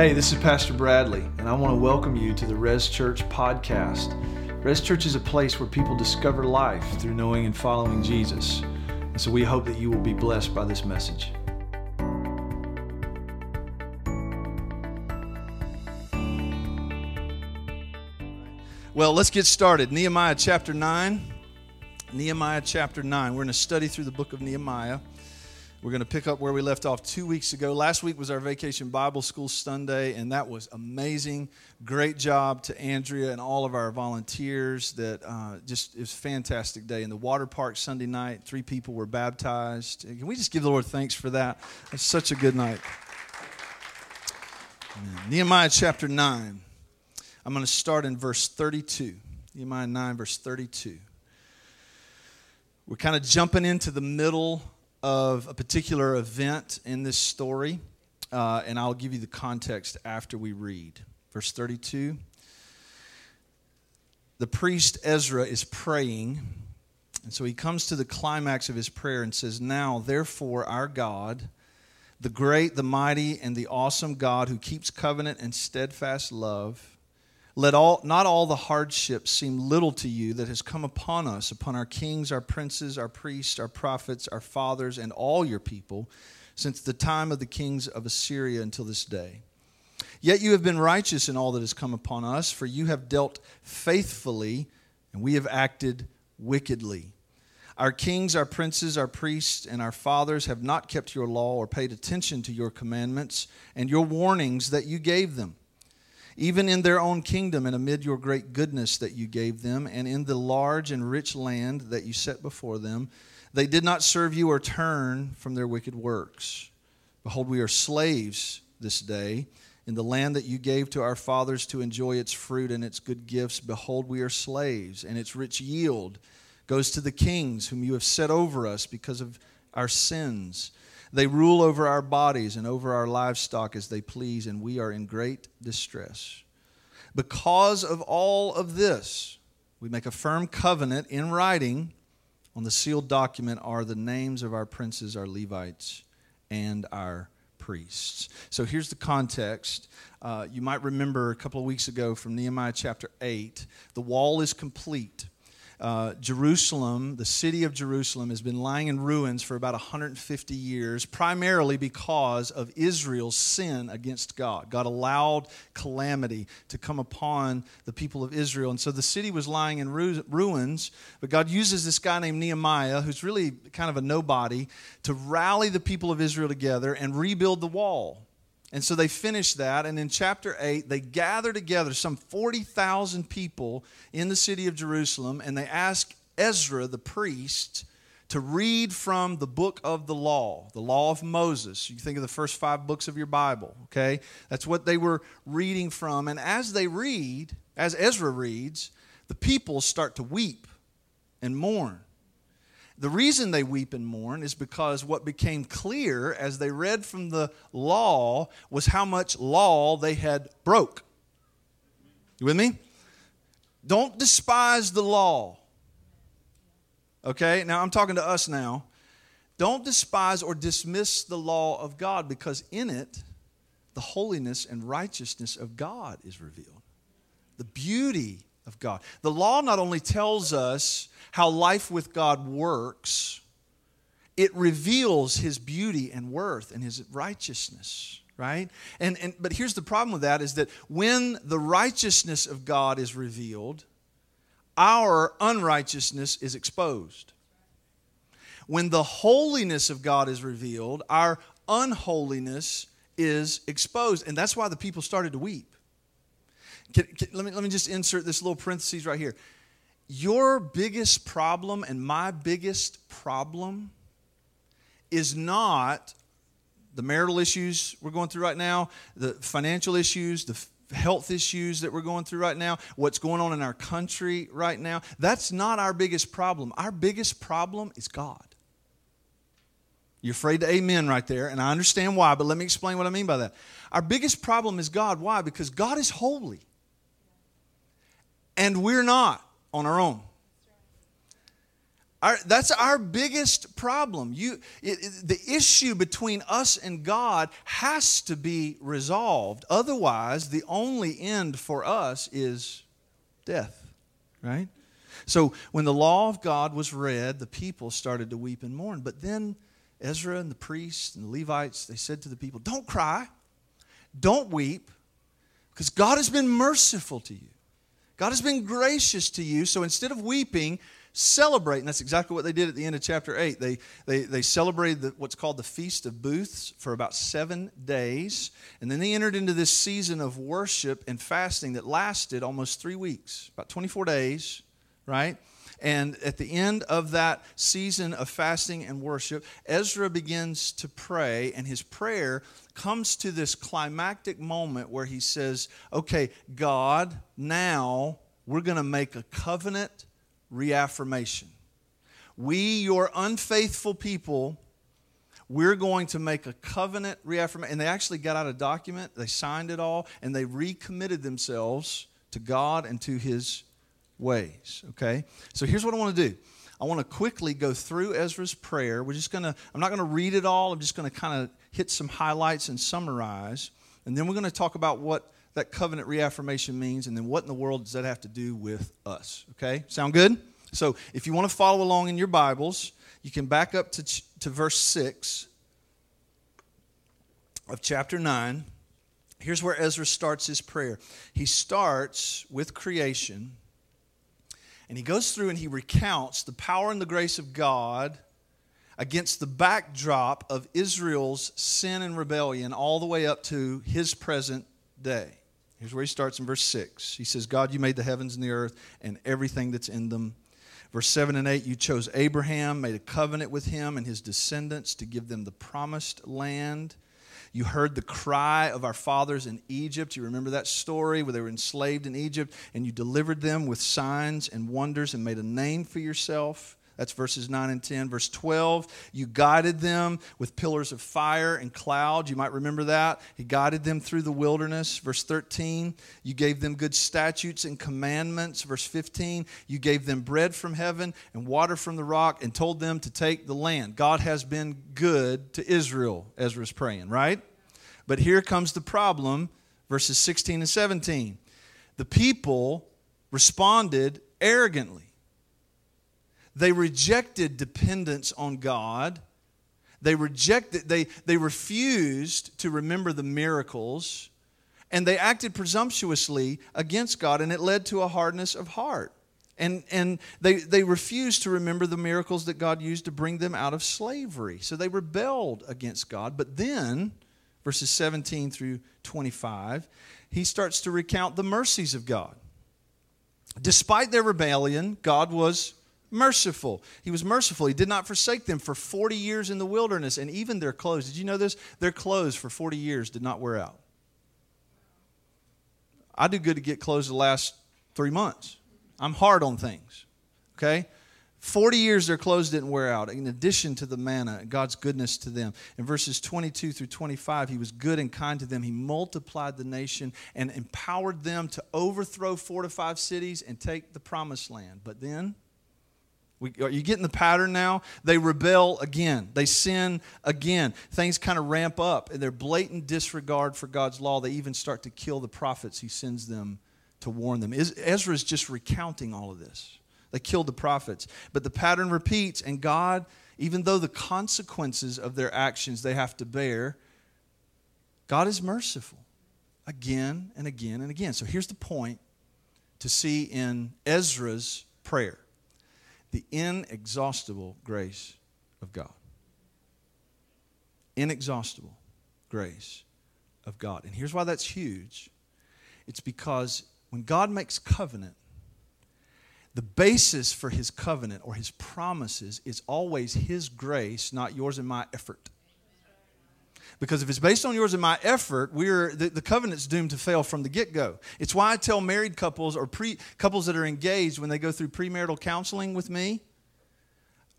Hey, this is Pastor Bradley, and I want to welcome you to the Res Church podcast. Res Church is a place where people discover life through knowing and following Jesus. And so we hope that you will be blessed by this message. Well, let's get started. Nehemiah chapter 9. Nehemiah chapter 9. We're going to study through the book of Nehemiah. We're going to pick up where we left off two weeks ago. Last week was our Vacation Bible School Sunday, and that was amazing. Great job to Andrea and all of our volunteers. That uh, just it was a fantastic day. In the water park Sunday night, three people were baptized. Can we just give the Lord thanks for that? It's such a good night. Amen. Nehemiah chapter 9. I'm going to start in verse 32. Nehemiah 9, verse 32. We're kind of jumping into the middle of a particular event in this story, uh, and I'll give you the context after we read. Verse 32 The priest Ezra is praying, and so he comes to the climax of his prayer and says, Now, therefore, our God, the great, the mighty, and the awesome God who keeps covenant and steadfast love, let all, not all the hardships seem little to you that has come upon us, upon our kings, our princes, our priests, our prophets, our fathers, and all your people, since the time of the kings of Assyria until this day. Yet you have been righteous in all that has come upon us, for you have dealt faithfully, and we have acted wickedly. Our kings, our princes, our priests, and our fathers have not kept your law or paid attention to your commandments and your warnings that you gave them even in their own kingdom and amid your great goodness that you gave them, and in the large and rich land that you set before them. They did not serve you or turn from their wicked works. Behold, we are slaves this day in the land that you gave to our fathers to enjoy its fruit and its good gifts. Behold, we are slaves, and its rich yield goes to the kings whom you have set over us because of our sins. They rule over our bodies and over our livestock as they please, and we are in great distress. Because of all of this, we make a firm covenant in writing. On the sealed document are the names of our princes, our Levites, and our priests. So here's the context. Uh, you might remember a couple of weeks ago from Nehemiah chapter 8 the wall is complete uh, Jerusalem, the city of Jerusalem, has been lying in ruins for about 150 years, primarily because of Israel's sin against God. God allowed calamity to come upon the people of Israel. And so the city was lying in ru- ruins, but God uses this guy named Nehemiah, who's really kind of a nobody, to rally the people of Israel together and rebuild the wall. And so they finish that. And in chapter 8, they gather together some 40,000 people in the city of Jerusalem, and they ask Ezra, the priest, to read from the book of the law, the law of Moses. You think of the first five books of your Bible, okay? That's what they were reading from. And as they read, as Ezra reads, the people start to weep and mourn. The reason they weep and mourn is because what became clear as they read from the law was how much law they had broke. You with me? Don't despise the law. Okay? Now I'm talking to us now. Don't despise or dismiss the law of God because in it the holiness and righteousness of God is revealed. The beauty of God. The law not only tells us how life with God works, it reveals his beauty and worth and his righteousness right? And, and but here's the problem with that is that when the righteousness of god is revealed our unrighteousness is exposed. When the holiness of god is revealed our unholiness is exposed. And that's why the people started to weep can, can, let, me, let me just insert this little parenthesis right here your biggest problem and my biggest problem is not the marital issues we're going through right now, the financial issues, the health issues that we're going through right now, what's going on in our country right now. That's not our biggest problem. Our biggest problem is God. You're afraid to amen right there, and I understand why, but let me explain what I mean by that. Our biggest problem is God. Why? Because God is holy, and we're not on our own. Our, that's our biggest problem. You, it, it, the issue between us and God has to be resolved. Otherwise, the only end for us is death, right? So when the law of God was read, the people started to weep and mourn. But then Ezra and the priests and the Levites, they said to the people, Don't cry, don't weep, because God has been merciful to you. God has been gracious to you. So instead of weeping, celebrate. And that's exactly what they did at the end of chapter 8. They, they, they celebrated the, what's called the Feast of Booths for about seven days. And then they entered into this season of worship and fasting that lasted almost three weeks, about 24 days, right? And at the end of that season of fasting and worship, Ezra begins to pray, and his prayer comes to this climactic moment where he says, Okay, God, now we're going to make a covenant reaffirmation. We, your unfaithful people, we're going to make a covenant reaffirmation. And they actually got out a document, they signed it all, and they recommitted themselves to God and to his ways. Okay? So here's what I want to do. I want to quickly go through Ezra's prayer. We're just going to, I'm not going to read it all. I'm just going to kind of hit some highlights and summarize. And then we're going to talk about what that covenant reaffirmation means and then what in the world does that have to do with us. Okay? Sound good? So if you want to follow along in your Bibles, you can back up to, to verse 6 of chapter 9. Here's where Ezra starts his prayer. He starts with creation and he goes through and he recounts the power and the grace of God against the backdrop of Israel's sin and rebellion all the way up to his present day. Here's where he starts in verse 6. He says, God, you made the heavens and the earth and everything that's in them. Verse 7 and 8, you chose Abraham, made a covenant with him and his descendants to give them the promised land. You heard the cry of our fathers in Egypt. You remember that story where they were enslaved in Egypt, and you delivered them with signs and wonders and made a name for yourself. That's verses 9 and 10. Verse 12, you guided them with pillars of fire and cloud. You might remember that. He guided them through the wilderness. Verse 13, you gave them good statutes and commandments. Verse 15, you gave them bread from heaven and water from the rock and told them to take the land. God has been good to Israel, Ezra's praying, right? But here comes the problem, verses 16 and 17. The people responded arrogantly. They rejected dependence on God. They rejected, they, they refused to remember the miracles, and they acted presumptuously against God, and it led to a hardness of heart. And, and they, they refused to remember the miracles that God used to bring them out of slavery. So they rebelled against God. But then, verses 17 through 25, he starts to recount the mercies of God. Despite their rebellion, God was merciful. He was merciful. He did not forsake them for 40 years in the wilderness, and even their clothes. Did you know this? Their clothes for 40 years did not wear out. I do good to get clothes the last three months. I'm hard on things, okay? 40 years their clothes didn't wear out, in addition to the manna, God's goodness to them. In verses 22 through 25, he was good and kind to them. He multiplied the nation and empowered them to overthrow fortified cities and take the promised land. But then, we, are you getting the pattern now? They rebel again. They sin again. Things kind of ramp up. And their blatant disregard for God's law, they even start to kill the prophets he sends them to warn them. Ezra is just recounting all of this. They killed the prophets. But the pattern repeats, and God, even though the consequences of their actions they have to bear, God is merciful again and again and again. So here's the point to see in Ezra's prayer the inexhaustible grace of God. Inexhaustible grace of God. And here's why that's huge it's because when God makes covenant, the basis for his covenant or his promises is always his grace, not yours and my effort. Because if it's based on yours and my effort, we're the, the covenant's doomed to fail from the get-go. It's why I tell married couples or pre couples that are engaged when they go through premarital counseling with me.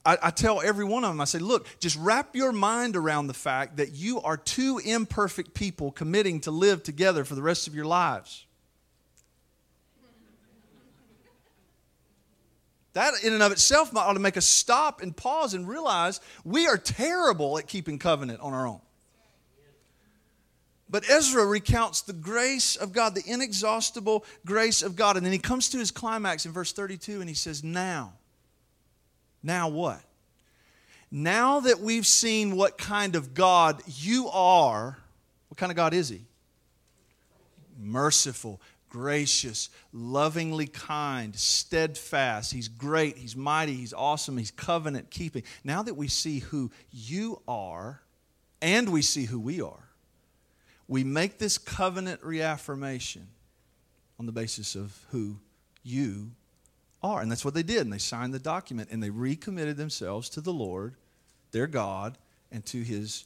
I, I tell every one of them, I say, look, just wrap your mind around the fact that you are two imperfect people committing to live together for the rest of your lives. That, in and of itself, ought to make us stop and pause and realize we are terrible at keeping covenant on our own. But Ezra recounts the grace of God, the inexhaustible grace of God. And then he comes to his climax in verse 32 and he says, Now, now what? Now that we've seen what kind of God you are, what kind of God is he? Merciful, gracious, lovingly kind, steadfast. He's great, He's mighty, He's awesome, He's covenant keeping. Now that we see who you are and we see who we are, we make this covenant reaffirmation on the basis of who you are. And that's what they did. And they signed the document and they recommitted themselves to the Lord, their God, and to His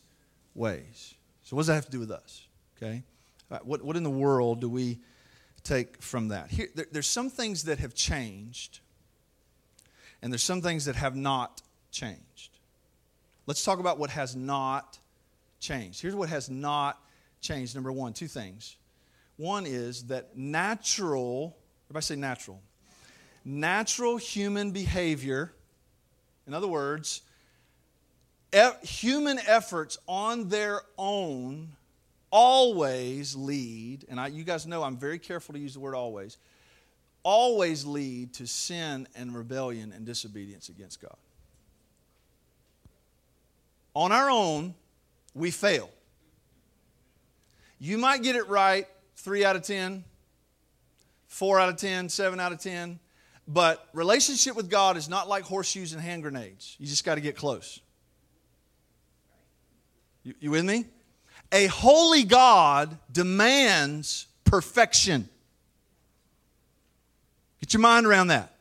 ways. So, what does that have to do with us? Okay? Uh, what, what in the world do we take from that. Here, there, there's some things that have changed, and there's some things that have not changed. Let's talk about what has not changed. Here's what has not changed. Number one, two things. One is that natural, everybody say natural, natural human behavior, in other words, e- human efforts on their own always lead, and I, you guys know I'm very careful to use the word always, always lead to sin and rebellion and disobedience against God. On our own, we fail. You might get it right three out of 10, four out of 10, seven out of 10, but relationship with God is not like horseshoes and hand grenades. You just got to get close. You, you with me? A holy God demands perfection. Get your mind around that.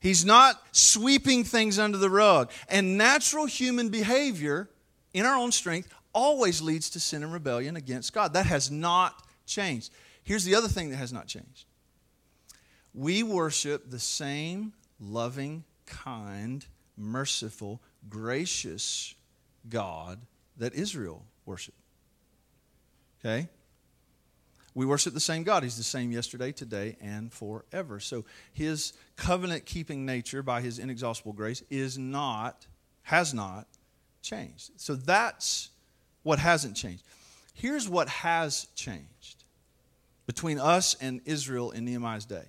He's not sweeping things under the rug. And natural human behavior, in our own strength, always leads to sin and rebellion against God. That has not changed. Here's the other thing that has not changed we worship the same loving, kind, merciful, gracious God that Israel worshiped. Okay? We worship the same God. He's the same yesterday, today, and forever. So his covenant keeping nature by his inexhaustible grace is not, has not changed. So that's what hasn't changed. Here's what has changed between us and Israel in Nehemiah's day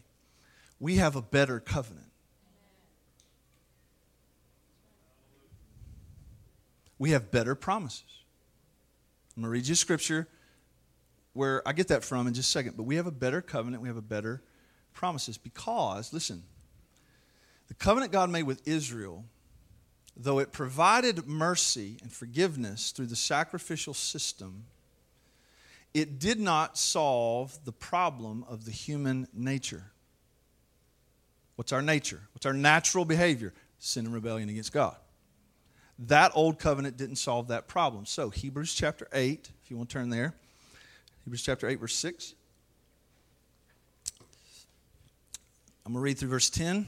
we have a better covenant. We have better promises. I'm going to read you scripture where I get that from in just a second. But we have a better covenant, we have a better promises because, listen, the covenant God made with Israel, though it provided mercy and forgiveness through the sacrificial system, it did not solve the problem of the human nature. What's our nature? What's our natural behavior? Sin and rebellion against God. That old covenant didn't solve that problem. So, Hebrews chapter 8, if you want to turn there. Hebrews chapter 8, verse 6. I'm going to read through verse 10.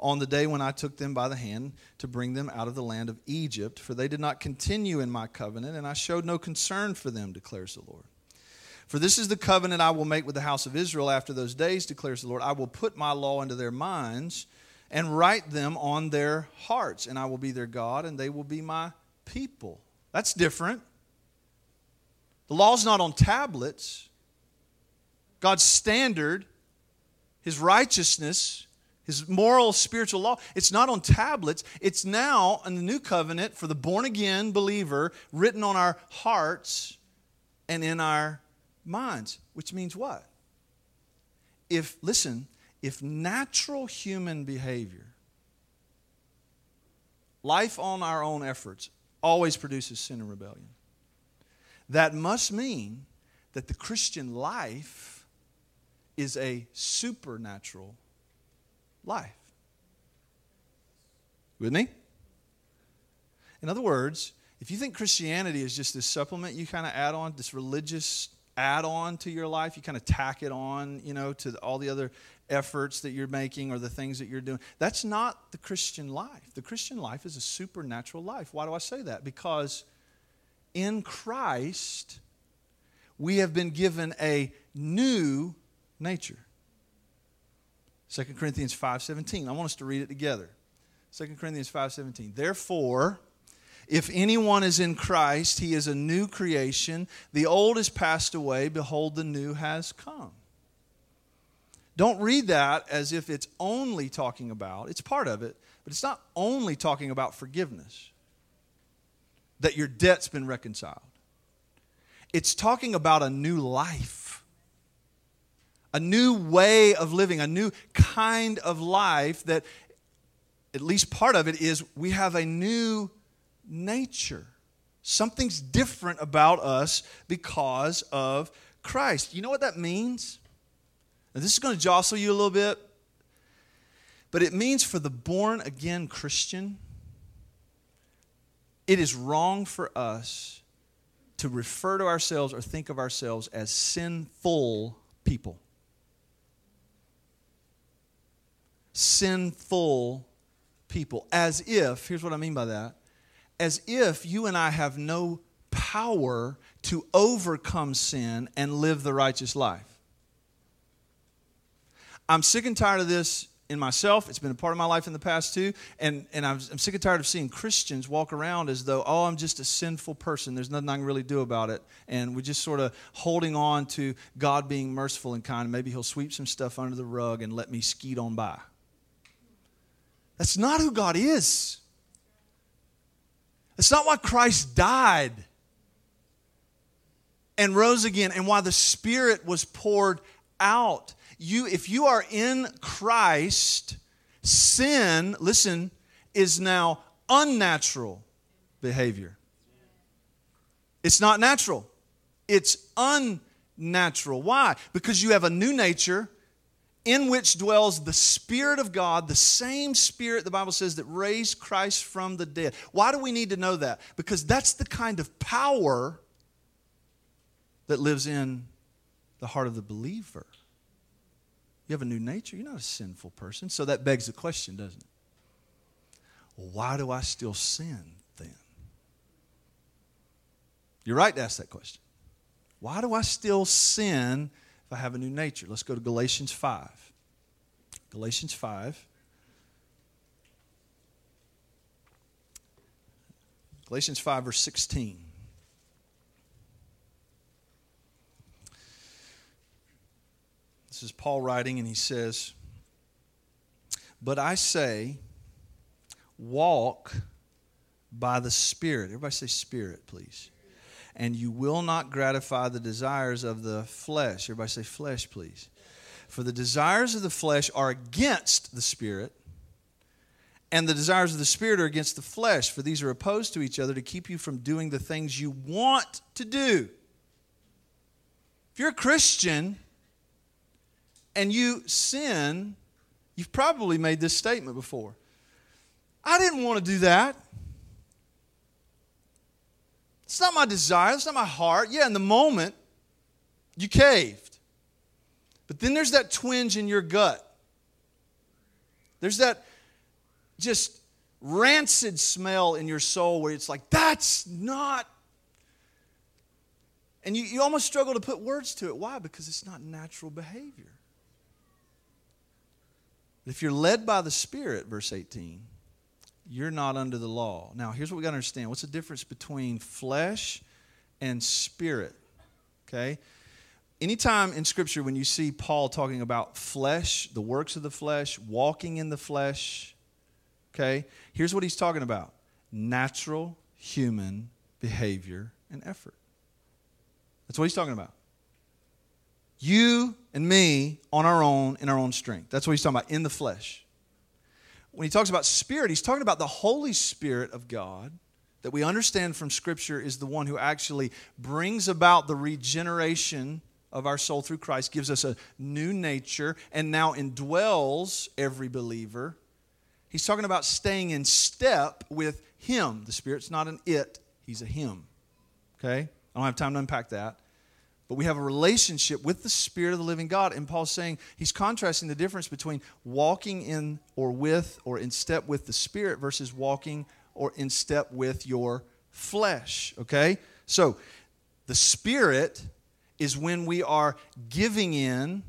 on the day when I took them by the hand to bring them out of the land of Egypt. For they did not continue in my covenant, and I showed no concern for them, declares the Lord. For this is the covenant I will make with the house of Israel after those days, declares the Lord. I will put my law into their minds and write them on their hearts, and I will be their God, and they will be my people. That's different. The law's not on tablets. God's standard, his righteousness, his moral, spiritual law, it's not on tablets. It's now in the new covenant for the born again believer, written on our hearts and in our minds. Which means what? If, listen, if natural human behavior, life on our own efforts, always produces sin and rebellion. That must mean that the Christian life is a supernatural life. With me? In other words, If you think Christianity is just this supplement you kind of add on, this religious add on to your life, you kind of tack it on, you know, to all the other efforts that you're making or the things that you're doing. That's not the Christian life. The Christian life is a supernatural life. Why do I say that? Because in Christ, we have been given a new nature. 2 Corinthians 5:17. I want us to read it together. 2 Corinthians 5:17. Therefore, if anyone is in Christ, he is a new creation. The old has passed away, behold the new has come. Don't read that as if it's only talking about, it's part of it, but it's not only talking about forgiveness, that your debt's been reconciled. It's talking about a new life, a new way of living, a new kind of life that, at least part of it, is we have a new nature. Something's different about us because of Christ. You know what that means? Now, this is going to jostle you a little bit, but it means for the born again Christian, it is wrong for us to refer to ourselves or think of ourselves as sinful people. Sinful people. As if, here's what I mean by that as if you and I have no power to overcome sin and live the righteous life. I'm sick and tired of this in myself. It's been a part of my life in the past too. And, and I'm, I'm sick and tired of seeing Christians walk around as though, oh, I'm just a sinful person. There's nothing I can really do about it. And we're just sort of holding on to God being merciful and kind. Maybe He'll sweep some stuff under the rug and let me skeet on by. That's not who God is. It's not why Christ died and rose again and why the Spirit was poured out. You, if you are in Christ, sin, listen, is now unnatural behavior. It's not natural. It's unnatural. Why? Because you have a new nature in which dwells the Spirit of God, the same Spirit, the Bible says, that raised Christ from the dead. Why do we need to know that? Because that's the kind of power that lives in the heart of the believer. You have a new nature. You're not a sinful person. So that begs the question, doesn't it? why do I still sin then? You're right to ask that question. Why do I still sin if I have a new nature. Let's go to Galatians 5. Galatians 5. Galatians 5, verse 16. This is Paul writing, and he says, But I say, walk by the Spirit. Everybody say Spirit, please and you will not gratify the desires of the flesh. Everybody say flesh, please. For the desires of the flesh are against the spirit, and the desires of the spirit are against the flesh, for these are opposed to each other to keep you from doing the things you want to do. If you're a Christian and you sin, you've probably made this statement before. I didn't want to do that. It's not my desire, it's not my heart. Yeah, in the moment, you caved. But then there's that twinge in your gut. There's that just rancid smell in your soul where it's like, that's not. And you, you almost struggle to put words to it. Why? Because it's not natural behavior. If you're led by the Spirit, verse 18, you're not under the law. Now, here's what we got to understand what's the difference between flesh and spirit? Okay? Anytime in Scripture when you see Paul talking about flesh, the works of the flesh, walking in the flesh, okay, here's what he's talking about natural human behavior and effort. That's what he's talking about. You and me on our own, in our own strength. That's what he's talking about, in the flesh when he talks about spirit, he's talking about the Holy Spirit of God that we understand from Scripture is the one who actually brings about the regeneration of our soul through Christ, gives us a new nature, and now indwells every believer. He's talking about staying in step with Him. The Spirit's not an it, He's a him. Okay? I don't have time to unpack that. But we have a relationship with the Spirit of the living God. And Paul's saying he's contrasting the difference between walking in or with or in step with the Spirit versus walking or in step with your flesh. Okay? So the Spirit is when we are giving in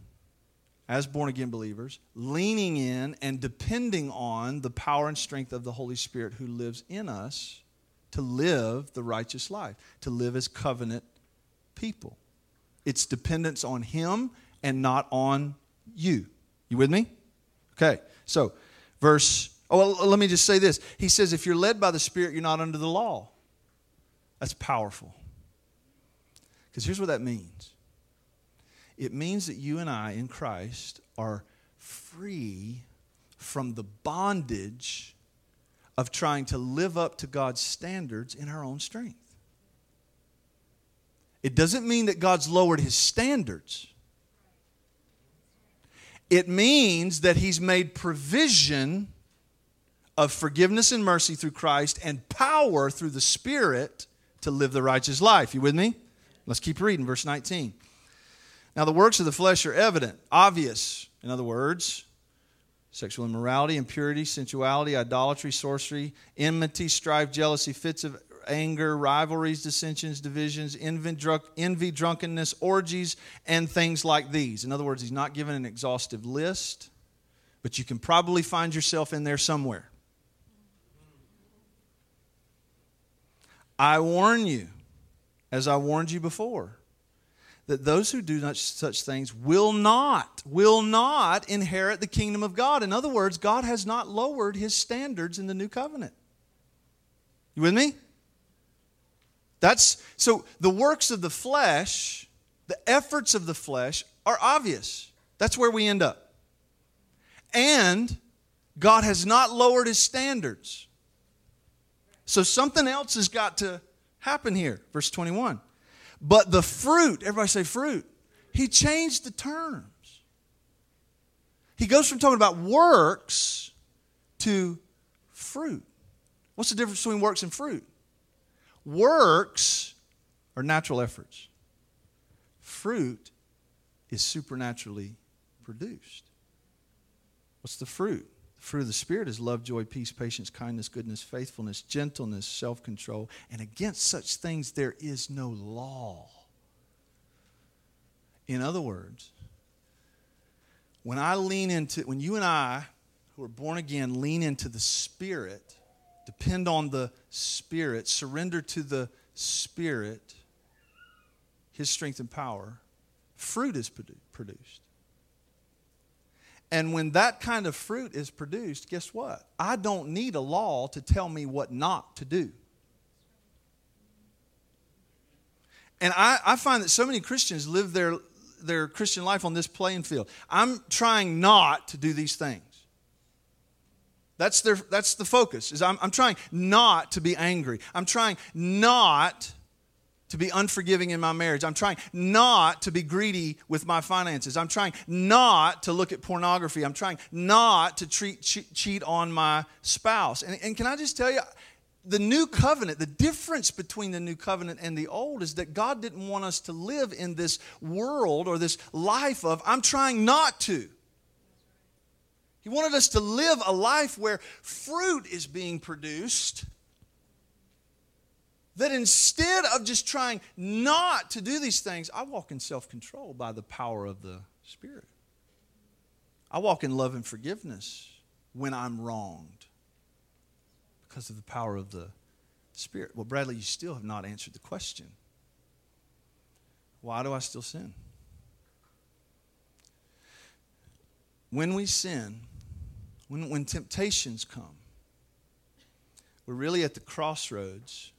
as born again believers, leaning in and depending on the power and strength of the Holy Spirit who lives in us to live the righteous life, to live as covenant people. It's dependence on Him and not on you. You with me? Okay, so verse, oh, let me just say this. He says, if you're led by the Spirit, you're not under the law. That's powerful. Because here's what that means it means that you and I in Christ are free from the bondage of trying to live up to God's standards in our own strength. It doesn't mean that God's lowered his standards. It means that he's made provision of forgiveness and mercy through Christ and power through the Spirit to live the righteous life. You with me? Let's keep reading, verse 19. Now, the works of the flesh are evident, obvious. In other words, sexual immorality, impurity, sensuality, idolatry, sorcery, enmity, strife, jealousy, fits of anger, rivalries, dissensions, divisions, envy, drunkenness, orgies, and things like these. In other words, he's not given an exhaustive list, but you can probably find yourself in there somewhere. I warn you, as I warned you before, that those who do such things will not, will not inherit the kingdom of God. In other words, God has not lowered his standards in the new covenant. You with me? That's so the works of the flesh, the efforts of the flesh are obvious. That's where we end up. And God has not lowered his standards. So something else has got to happen here. Verse 21. But the fruit, everybody say fruit. He changed the terms. He goes from talking about works to fruit. What's the difference between works and fruit? Works are natural efforts, fruit is supernaturally produced. What's the fruit? The fruit of the Spirit is love, joy, peace, patience, kindness, goodness, faithfulness, gentleness, self control. And against such things there is no law. In other words, when I lean into, when you and I, who are born again, lean into the Spirit, depend on the Spirit, surrender to the Spirit, His strength and power, fruit is produced. And when that kind of fruit is produced, guess what? I don't need a law to tell me what not to do. And I, I find that so many Christians live their, their Christian life on this playing field. I'm trying not to do these things. That's, their, that's the focus. Is I'm, I'm trying not to be angry. I'm trying not to be unforgiving in my marriage. I'm trying not to be greedy with my finances. I'm trying not to look at pornography. I'm trying not to treat, cheat on my spouse. And, and can I just tell you, the new covenant, the difference between the new covenant and the old is that God didn't want us to live in this world or this life of, I'm trying not to. He wanted us to live a life where fruit is being produced. That instead of just trying not to do these things, I walk in self control by the power of the Spirit. I walk in love and forgiveness when I'm wronged because of the power of the Spirit. Well, Bradley, you still have not answered the question. Why do I still sin? When we sin, when, when temptations come, we're really at the crossroads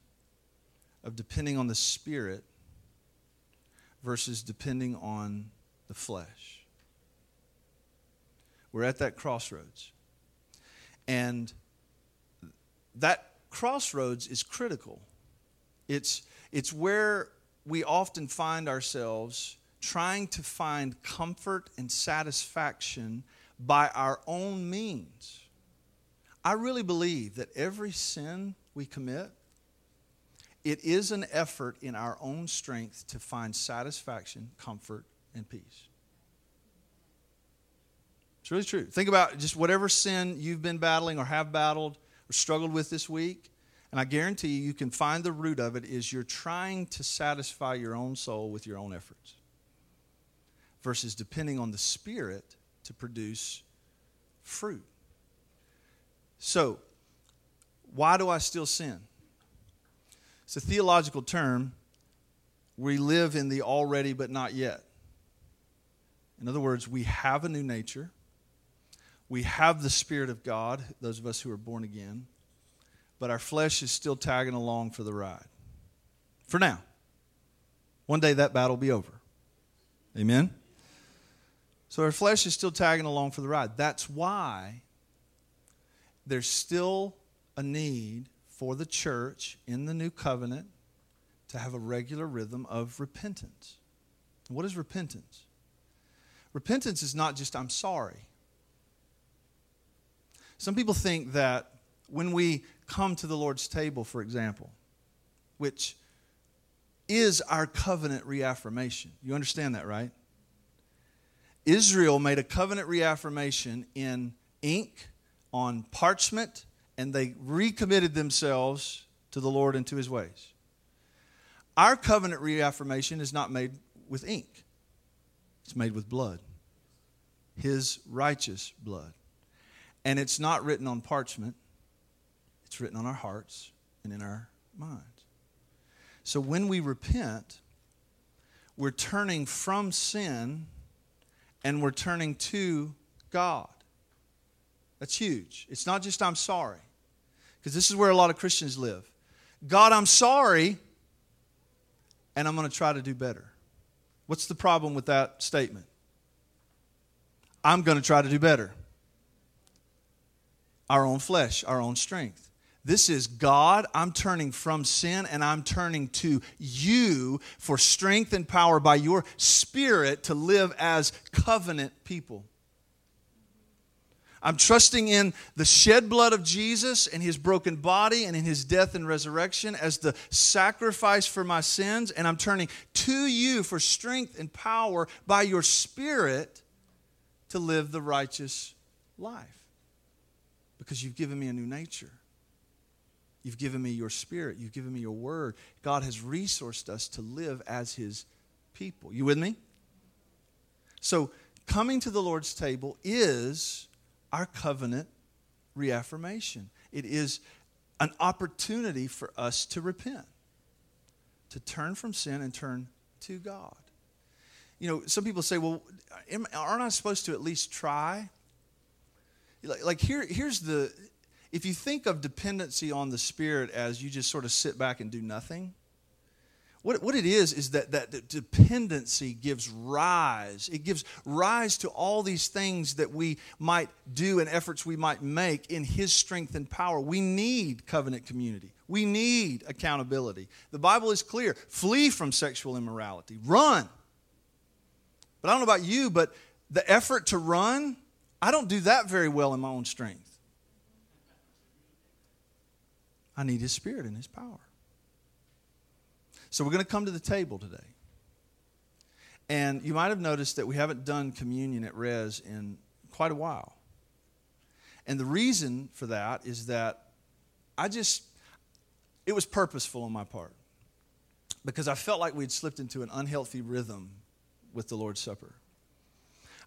of depending on the Spirit versus depending on the flesh. We're at that crossroads. And that crossroads is critical. It's, it's where we often find ourselves trying to find comfort and satisfaction by our own means. I really believe that every sin we commit it is an effort in our own strength to find satisfaction, comfort, and peace. It's really true. Think about just whatever sin you've been battling or have battled or struggled with this week. And I guarantee you, you can find the root of it is you're trying to satisfy your own soul with your own efforts versus depending on the Spirit to produce fruit. So, why do I still sin? It's a theological term. We live in the already but not yet. In other words, we have a new nature. We have the Spirit of God, those of us who are born again, but our flesh is still tagging along for the ride. For now. One day that battle will be over. Amen? So our flesh is still tagging along for the ride. That's why there's still a need for the church in the new covenant to have a regular rhythm of repentance. What is repentance? Repentance is not just, I'm sorry. Some people think that when we come to the Lord's table, for example, which is our covenant reaffirmation. You understand that, right? Israel made a covenant reaffirmation in ink on parchment, and they recommitted themselves to the Lord and to his ways. Our covenant reaffirmation is not made with ink, it's made with blood, his righteous blood. And it's not written on parchment, it's written on our hearts and in our minds. So when we repent, we're turning from sin and we're turning to God. That's huge. It's not just I'm sorry, because this is where a lot of Christians live. God, I'm sorry, and I'm going to try to do better. What's the problem with that statement? I'm going to try to do better. Our own flesh, our own strength. This is God. I'm turning from sin and I'm turning to you for strength and power by your Spirit to live as covenant people. I'm trusting in the shed blood of Jesus and his broken body and in his death and resurrection as the sacrifice for my sins. And I'm turning to you for strength and power by your Spirit to live the righteous life because you've given me a new nature. You've given me your spirit. You've given me your word. God has resourced us to live as his people. You with me? So, coming to the Lord's table is our covenant reaffirmation. It is an opportunity for us to repent, to turn from sin and turn to God. You know, some people say, well, aren't I supposed to at least try? Like, here, here's the if you think of dependency on the Spirit as you just sort of sit back and do nothing, what, what it is is that, that dependency gives rise. It gives rise to all these things that we might do and efforts we might make in His strength and power. We need covenant community, we need accountability. The Bible is clear flee from sexual immorality, run. But I don't know about you, but the effort to run, I don't do that very well in my own strength. I need His Spirit and His power. So we're going to come to the table today. And you might have noticed that we haven't done communion at Res in quite a while. And the reason for that is that I just, it was purposeful on my part. Because I felt like we'd slipped into an unhealthy rhythm with the Lord's Supper.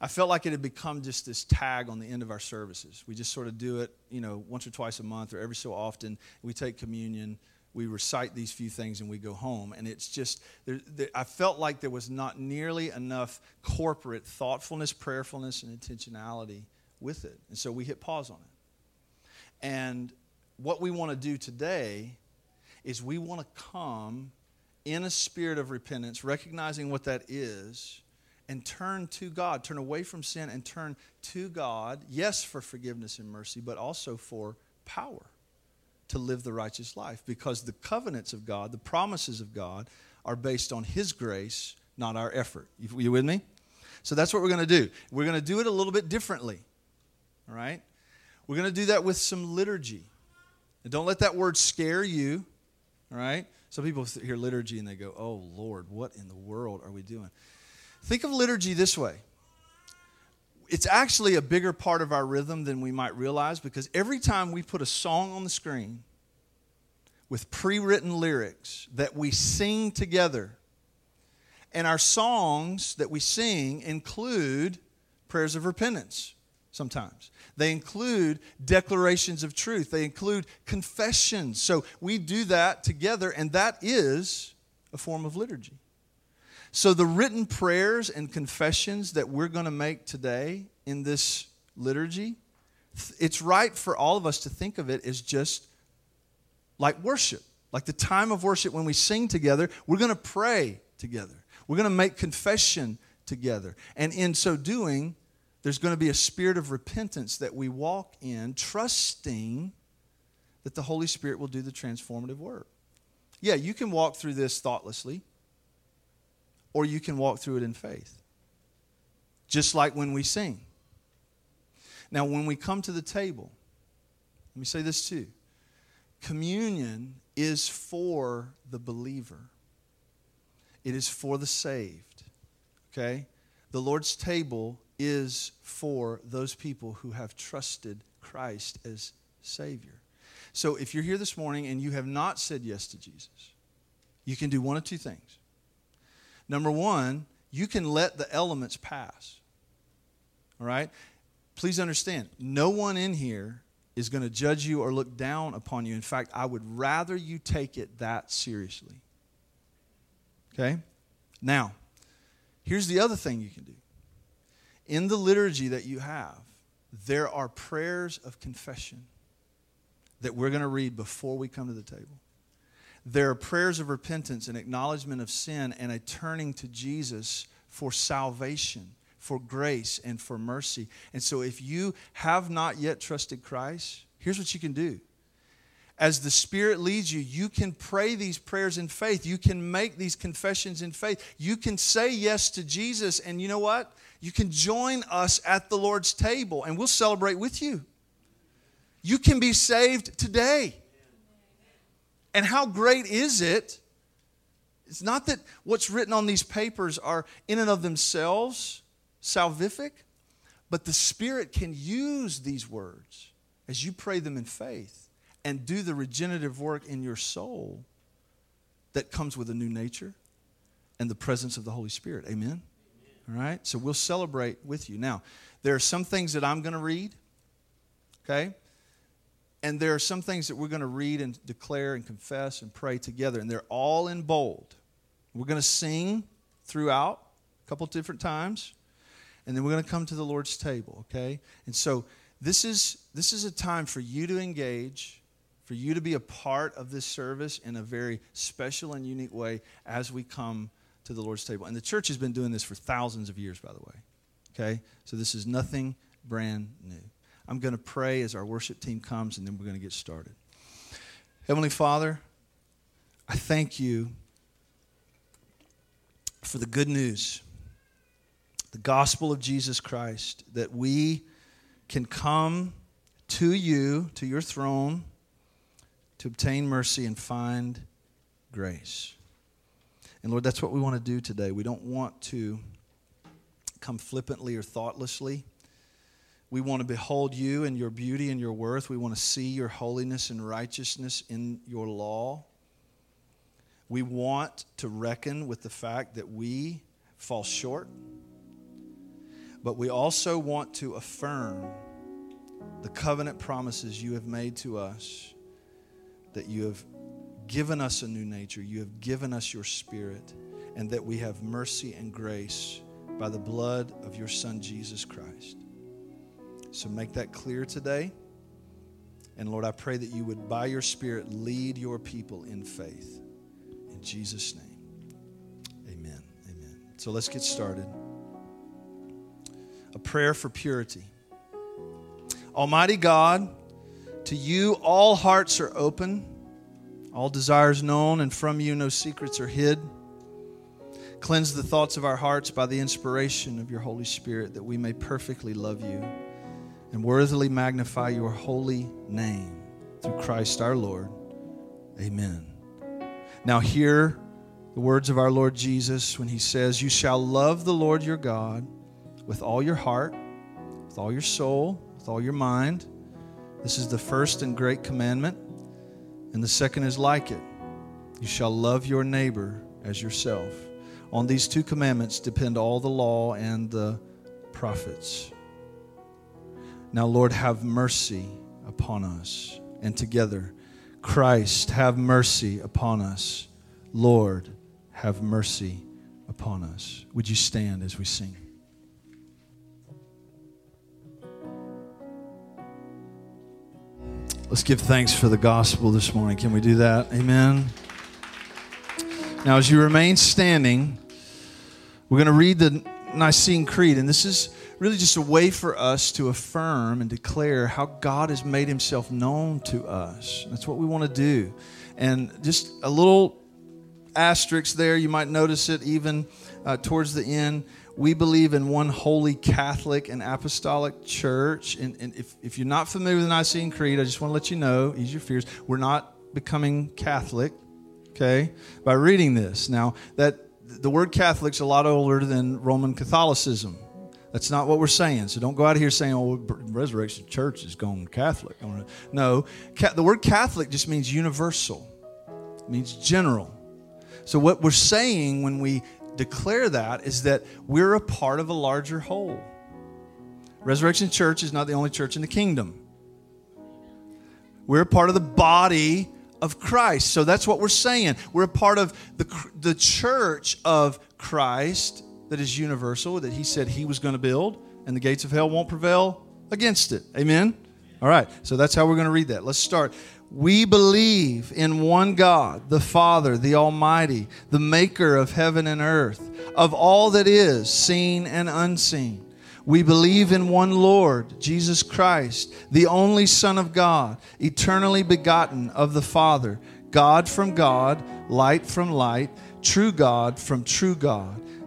I felt like it had become just this tag on the end of our services. We just sort of do it, you know, once or twice a month or every so often. We take communion, we recite these few things, and we go home. And it's just, there, there, I felt like there was not nearly enough corporate thoughtfulness, prayerfulness, and intentionality with it. And so we hit pause on it. And what we want to do today is we want to come in a spirit of repentance, recognizing what that is and turn to God, turn away from sin and turn to God, yes, for forgiveness and mercy, but also for power to live the righteous life because the covenants of God, the promises of God, are based on His grace, not our effort. You, you with me? So that's what we're going to do. We're going to do it a little bit differently. All right? We're going to do that with some liturgy. And don't let that word scare you. All right? Some people hear liturgy and they go, oh, Lord, what in the world are we doing? Think of liturgy this way it's actually a bigger part of our rhythm than we might realize because every time we put a song on the screen with pre written lyrics that we sing together, and our songs that we sing include prayers of repentance sometimes. They include declarations of truth. They include confessions. So we do that together, and that is a form of liturgy. So the written prayers and confessions that we're going to make today in this liturgy, it's right for all of us to think of it as just like worship, like the time of worship when we sing together, we're going to pray together. We're going to make confession together. And in so doing, there's going to be a spirit of repentance that we walk in, trusting that the Holy Spirit will do the transformative work. Yeah, you can walk through this thoughtlessly, or you can walk through it in faith. Just like when we sing. Now, when we come to the table, let me say this too communion is for the believer, it is for the saved. Okay? The Lord's table is for those people who have trusted Christ as Savior. So if you're here this morning and you have not said yes to Jesus, you can do one of two things. Number one, you can let the elements pass. All right? Please understand, no one in here is going to judge you or look down upon you. In fact, I would rather you take it that seriously. Okay? Now, here's the other thing you can do in the liturgy that you have, there are prayers of confession that we're going to read before we come to the table. There are prayers of repentance and acknowledgement of sin and a turning to Jesus for salvation, for grace, and for mercy. And so, if you have not yet trusted Christ, here's what you can do as the Spirit leads you, you can pray these prayers in faith. You can make these confessions in faith. You can say yes to Jesus. And you know what? You can join us at the Lord's table and we'll celebrate with you. You can be saved today. And how great is it? It's not that what's written on these papers are in and of themselves salvific, but the Spirit can use these words as you pray them in faith and do the regenerative work in your soul that comes with a new nature and the presence of the Holy Spirit. Amen? All right? So we'll celebrate with you. Now, there are some things that I'm going to read, okay? And there are some things that we're going to read and declare and confess and pray together, and they're all in bold. We're going to sing throughout a couple different times, and then we're going to come to the Lord's table, okay? And so this is this is a time for you to engage for you to be a part of this service in a very special and unique way as we come to the Lord's table. And the church has been doing this for thousands of years, by the way. Okay? So this is nothing brand new. I'm going to pray as our worship team comes, and then we're going to get started. Heavenly Father, I thank you for the good news, the gospel of Jesus Christ, that we can come to you, to your throne to obtain mercy and find grace. And Lord, that's what we want to do today. We don't want to come flippantly or thoughtlessly. We want to behold you and your beauty and your worth. We want to see your holiness and righteousness in your law. We want to reckon with the fact that we fall short, but we also want to affirm the covenant promises you have made to us that you have given us a new nature, you have given us your spirit, and that we have mercy and grace by the blood of your Son, Jesus Christ. So make that clear today. And Lord, I pray that you would, by your Spirit, lead your people in faith. In Jesus' name. Amen. Amen. So let's get started. A prayer for purity. Almighty God, to you, all hearts are open, all desires known, and from you, no secrets are hid. Cleanse the thoughts of our hearts by the inspiration of your Holy Spirit, that we may perfectly love you and worthily magnify your holy name through Christ our Lord. Amen. Now, hear the words of our Lord Jesus when he says, You shall love the Lord your God with all your heart, with all your soul, with all your mind. This is the first and great commandment, and the second is like it. You shall love your neighbor as yourself. On these two commandments depend all the law and the prophets. Now, Lord, have mercy upon us. And together, Christ, have mercy upon us. Lord, have mercy upon us. Would you stand as we sing? Let's give thanks for the gospel this morning. Can we do that? Amen. Now, as you remain standing, we're going to read the Nicene Creed, and this is really just a way for us to affirm and declare how God has made himself known to us. That's what we want to do. And just a little asterisk there, you might notice it even uh, towards the end. We believe in one holy Catholic and apostolic church. And, and if, if you're not familiar with the Nicene Creed, I just want to let you know, ease your fears, we're not becoming Catholic, okay, by reading this. Now, that the word Catholic's a lot older than Roman Catholicism. That's not what we're saying. So don't go out here saying, oh, Resurrection Church is going Catholic. No, the word Catholic just means universal, it means general. So what we're saying when we declare that is that we're a part of a larger whole. Resurrection Church is not the only church in the kingdom. We're a part of the body of Christ. So that's what we're saying. We're a part of the, the church of Christ that is universal, that he said he was going to build, and the gates of hell won't prevail against it. Amen? All right, so that's how we're going to read that. Let's start. We believe in one God, the Father, the Almighty, the maker of heaven and earth, of all that is seen and unseen. We believe in one Lord, Jesus Christ, the only Son of God, eternally begotten of the Father, God from God, light from light, true God from true God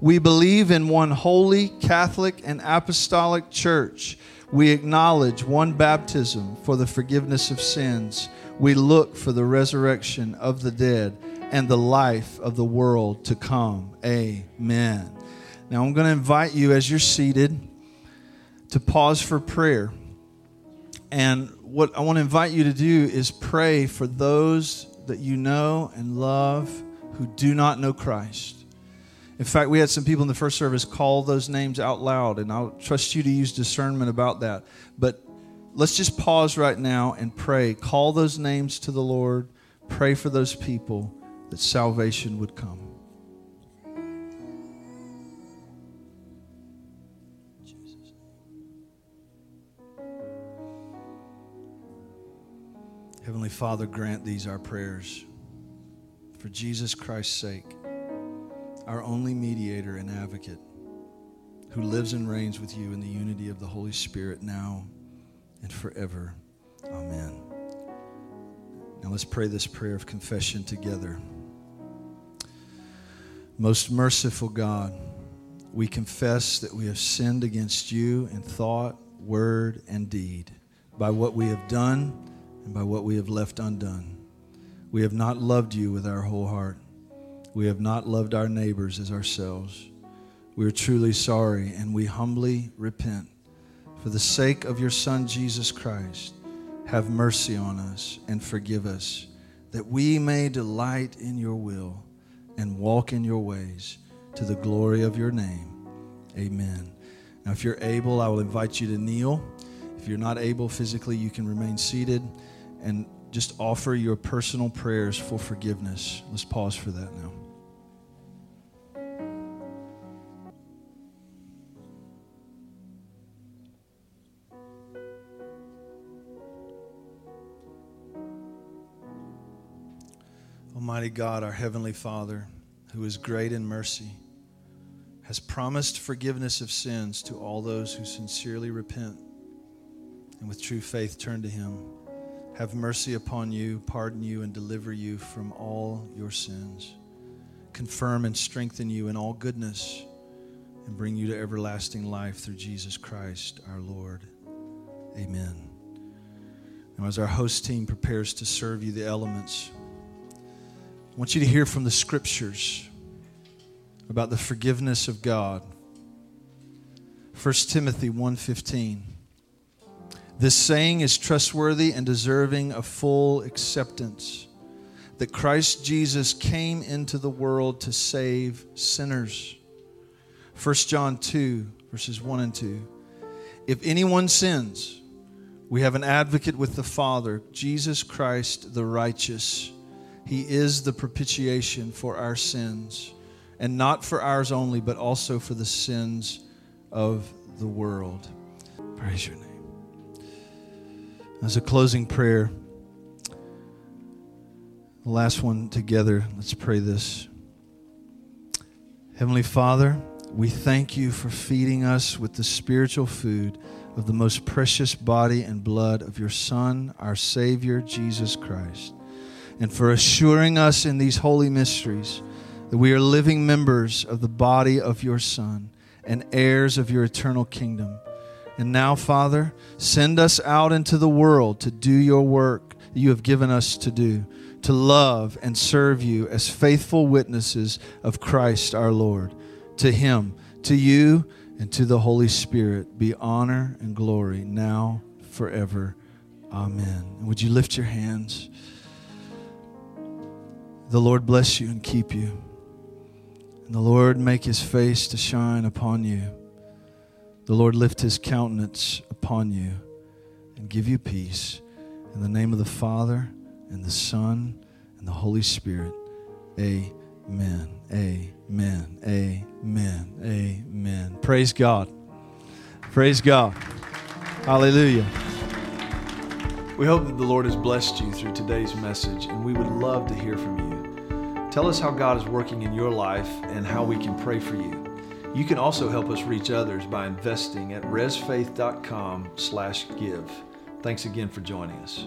We believe in one holy, Catholic, and apostolic church. We acknowledge one baptism for the forgiveness of sins. We look for the resurrection of the dead and the life of the world to come. Amen. Now, I'm going to invite you as you're seated to pause for prayer. And what I want to invite you to do is pray for those that you know and love who do not know Christ. In fact, we had some people in the first service call those names out loud, and I'll trust you to use discernment about that. But let's just pause right now and pray. Call those names to the Lord. Pray for those people that salvation would come. Heavenly Father, grant these our prayers for Jesus Christ's sake our only mediator and advocate, who lives and reigns with you in the unity of the Holy Spirit now and forever. Amen. Now let's pray this prayer of confession together. Most merciful God, we confess that we have sinned against you in thought, word, and deed, by what we have done and by what we have left undone. We have not loved you with our whole heart. We have not loved our neighbors as ourselves. We are truly sorry and we humbly repent. For the sake of your Son, Jesus Christ, have mercy on us and forgive us, that we may delight in your will and walk in your ways to the glory of your name. Amen. Now, if you're able, I will invite you to kneel. If you're not able physically, you can remain seated and just offer your personal prayers for forgiveness. Let's pause for that now. Almighty God, our Heavenly Father, who is great in mercy, has promised forgiveness of sins to all those who sincerely repent and with true faith turn to Him. Have mercy upon you, pardon you, and deliver you from all your sins. Confirm and strengthen you in all goodness and bring you to everlasting life through Jesus Christ our Lord. Amen. Now, as our host team prepares to serve you the elements, want you to hear from the scriptures about the forgiveness of God. 1 Timothy 1:15 This saying is trustworthy and deserving of full acceptance that Christ Jesus came into the world to save sinners. 1 John 2 verses 1 and 2 If anyone sins we have an advocate with the Father Jesus Christ the righteous he is the propitiation for our sins, and not for ours only, but also for the sins of the world. Praise your name. As a closing prayer, the last one together, let's pray this. Heavenly Father, we thank you for feeding us with the spiritual food of the most precious body and blood of your Son, our Savior, Jesus Christ and for assuring us in these holy mysteries that we are living members of the body of your Son and heirs of your eternal kingdom. And now, Father, send us out into the world to do your work that you have given us to do, to love and serve you as faithful witnesses of Christ our Lord. To him, to you, and to the Holy Spirit be honor and glory now, forever. Amen. Would you lift your hands? The Lord bless you and keep you. And the Lord make his face to shine upon you. The Lord lift his countenance upon you and give you peace. In the name of the Father and the Son and the Holy Spirit. Amen. Amen. Amen. Amen. Praise God. Praise God. Hallelujah. We hope that the Lord has blessed you through today's message, and we would love to hear from you. Tell us how God is working in your life and how we can pray for you. You can also help us reach others by investing at resfaith.com/give. Thanks again for joining us.